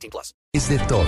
18 plus. Es de todos.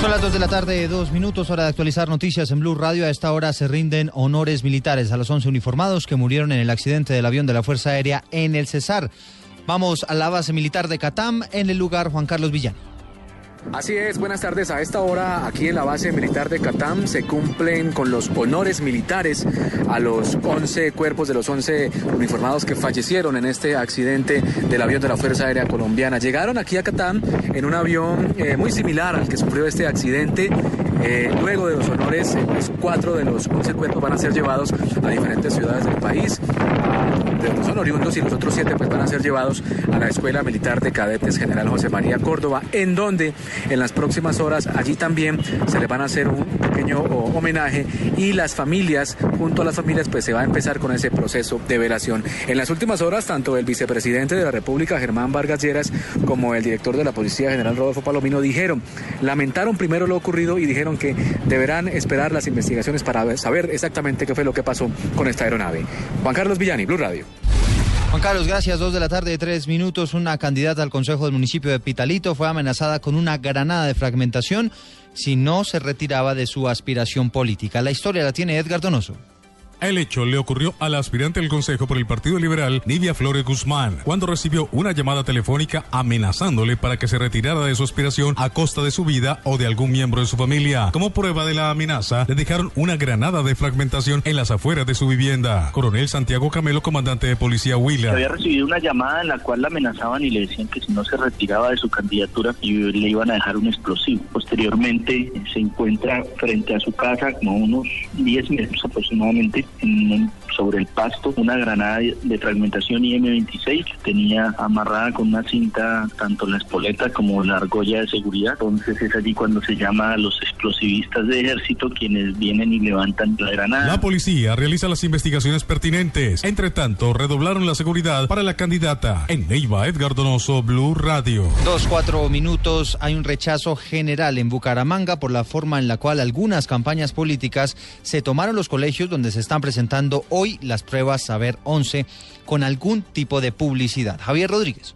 Son las 2 de la tarde, dos minutos, hora de actualizar noticias en Blue Radio. A esta hora se rinden honores militares a los 11 uniformados que murieron en el accidente del avión de la Fuerza Aérea en el Cesar. Vamos a la base militar de Catam, en el lugar Juan Carlos Villano. Así es, buenas tardes. A esta hora, aquí en la base militar de Catam, se cumplen con los honores militares a los 11 cuerpos de los 11 uniformados que fallecieron en este accidente del avión de la Fuerza Aérea Colombiana. Llegaron aquí a Catam en un avión eh, muy similar al que sufrió este accidente. Eh, luego de los honores, eh, pues cuatro de los 11 cuerpos van a ser llevados a diferentes ciudades del país, a- de donde son oriundos, y los otros siete pues van a ser llevados a la Escuela Militar de Cadetes General José María Córdoba, en donde en las próximas horas allí también se les van a hacer un pequeño homenaje y las familias, junto a las familias, pues se va a empezar con ese proceso de velación. En las últimas horas, tanto el vicepresidente de la República, Germán Vargas Lleras, como el director de la Policía General Rodolfo Palomino dijeron, lamentaron primero lo ocurrido y dijeron que deberán esperar las investigaciones para saber exactamente qué fue lo que pasó con esta aeronave. Juan Carlos Villani, Blue Radio. Juan Carlos, gracias. Dos de la tarde, tres minutos. Una candidata al Consejo del Municipio de Pitalito fue amenazada con una granada de fragmentación si no se retiraba de su aspiración política. La historia la tiene Edgar Donoso. El hecho le ocurrió a la aspirante al Consejo por el Partido Liberal, Nidia Flores Guzmán, cuando recibió una llamada telefónica amenazándole para que se retirara de su aspiración a costa de su vida o de algún miembro de su familia. Como prueba de la amenaza, le dejaron una granada de fragmentación en las afueras de su vivienda. Coronel Santiago Camelo, comandante de policía Huila. Había recibido una llamada en la cual la amenazaban y le decían que si no se retiraba de su candidatura le iban a dejar un explosivo. Posteriormente se encuentra frente a su casa, como unos 10 metros aproximadamente, un- sobre el pasto, una granada de fragmentación IM-26 que tenía amarrada con una cinta tanto la espoleta como la argolla de seguridad. Entonces es allí cuando se llama a los explosivistas de ejército quienes vienen y levantan la granada. La policía realiza las investigaciones pertinentes. Entre tanto, redoblaron la seguridad para la candidata. En Neiva, Edgar Donoso, Blue Radio. Dos, cuatro minutos. Hay un rechazo general en Bucaramanga por la forma en la cual algunas campañas políticas se tomaron los colegios donde se están presentando hoy las pruebas Saber 11 con algún tipo de publicidad. Javier Rodríguez.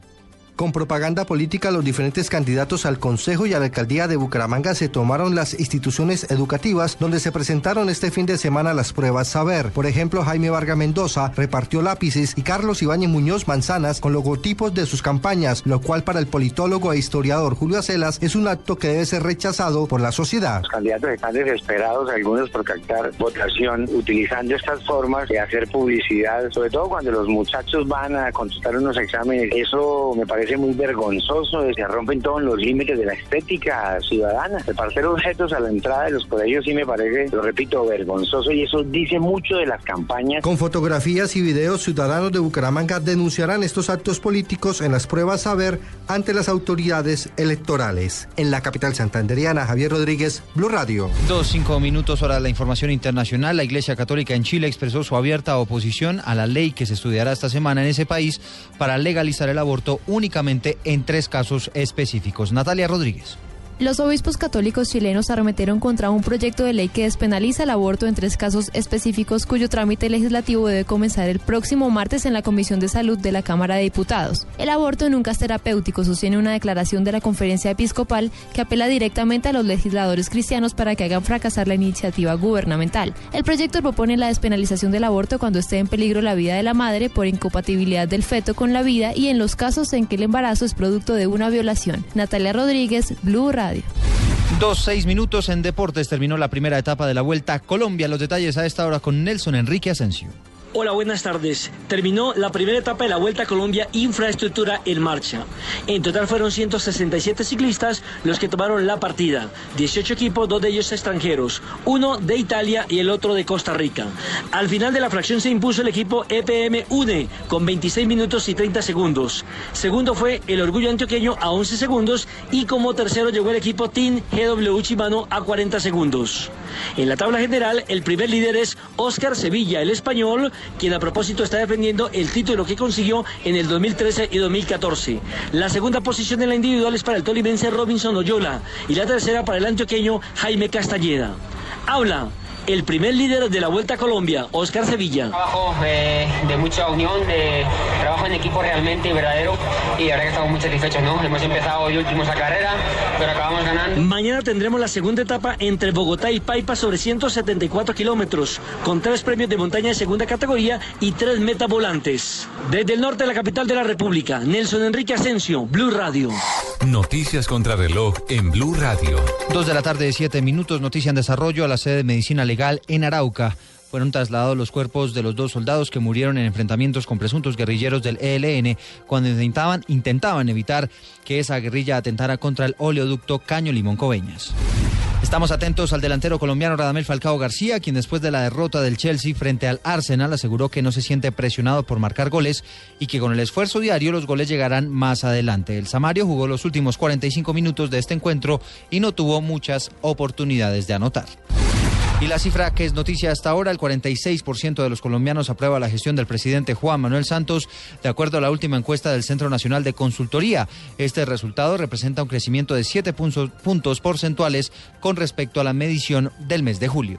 Con propaganda política, los diferentes candidatos al Consejo y a la Alcaldía de Bucaramanga se tomaron las instituciones educativas donde se presentaron este fin de semana las pruebas Saber. Por ejemplo, Jaime Vargas Mendoza repartió lápices y Carlos Ibáñez Muñoz manzanas con logotipos de sus campañas, lo cual para el politólogo e historiador Julio Acelas es un acto que debe ser rechazado por la sociedad. Los candidatos están desesperados, algunos por captar votación, utilizando estas formas de hacer publicidad, sobre todo cuando los muchachos van a contestar unos exámenes. Eso me parece muy vergonzoso, se rompen todos los límites de la estética ciudadana. Repartir objetos a la entrada de los colegios sí me parece, lo repito, vergonzoso y eso dice mucho de las campañas. Con fotografías y videos, ciudadanos de Bucaramanga denunciarán estos actos políticos en las pruebas Saber ante las autoridades electorales. En la capital santanderiana, Javier Rodríguez, Blue Radio. Dos, cinco minutos hora de la información internacional. La Iglesia Católica en Chile expresó su abierta oposición a la ley que se estudiará esta semana en ese país para legalizar el aborto en tres casos específicos. Natalia Rodríguez. Los obispos católicos chilenos arremetieron contra un proyecto de ley que despenaliza el aborto en tres casos específicos cuyo trámite legislativo debe comenzar el próximo martes en la Comisión de Salud de la Cámara de Diputados. El aborto nunca es terapéutico, sostiene una declaración de la Conferencia Episcopal que apela directamente a los legisladores cristianos para que hagan fracasar la iniciativa gubernamental. El proyecto propone la despenalización del aborto cuando esté en peligro la vida de la madre por incompatibilidad del feto con la vida y en los casos en que el embarazo es producto de una violación. Natalia Rodríguez, Blue Radio. Dos, seis minutos en deportes. Terminó la primera etapa de la Vuelta a Colombia. Los detalles a esta hora con Nelson Enrique Asensio. Hola, buenas tardes. Terminó la primera etapa de la Vuelta a Colombia Infraestructura en marcha. En total fueron 167 ciclistas los que tomaron la partida. 18 equipos, dos de ellos extranjeros. Uno de Italia y el otro de Costa Rica. Al final de la fracción se impuso el equipo EPM UNE con 26 minutos y 30 segundos. Segundo fue el Orgullo Antioqueño a 11 segundos y como tercero llegó el equipo Team GW Chimano a 40 segundos. En la tabla general, el primer líder es Oscar Sevilla, el español, quien a propósito está defendiendo el título que consiguió en el 2013 y 2014. La segunda posición en la individual es para el tolimense Robinson Oyola y la tercera para el antioqueño Jaime Castañeda. Habla el primer líder de la Vuelta a Colombia, Oscar Sevilla. Trabajo eh, de mucha unión, de trabajo en equipo realmente verdadero y ahora que estamos muy satisfechos, ¿no? Hemos empezado hoy últimos a carrera, pero acabamos ganando. Mañana tendremos la segunda etapa entre Bogotá y Paipa sobre 174 kilómetros, con tres premios de montaña de segunda categoría y tres metas volantes. Desde el norte de la capital de la República, Nelson Enrique Asensio, Blue Radio. Noticias contra reloj en Blue Radio. Dos de la tarde, siete minutos, noticia en desarrollo a la sede de Medicina Legal en Arauca. Fueron trasladados los cuerpos de los dos soldados que murieron en enfrentamientos con presuntos guerrilleros del ELN cuando intentaban, intentaban evitar que esa guerrilla atentara contra el oleoducto Caño Limón Coveñas. Estamos atentos al delantero colombiano Radamel Falcao García, quien después de la derrota del Chelsea frente al Arsenal aseguró que no se siente presionado por marcar goles y que con el esfuerzo diario los goles llegarán más adelante. El Samario jugó los últimos 45 minutos de este encuentro y no tuvo muchas oportunidades de anotar. Y la cifra que es noticia hasta ahora, el 46% de los colombianos aprueba la gestión del presidente Juan Manuel Santos, de acuerdo a la última encuesta del Centro Nacional de Consultoría. Este resultado representa un crecimiento de 7 puntos porcentuales con respecto a la medición del mes de julio.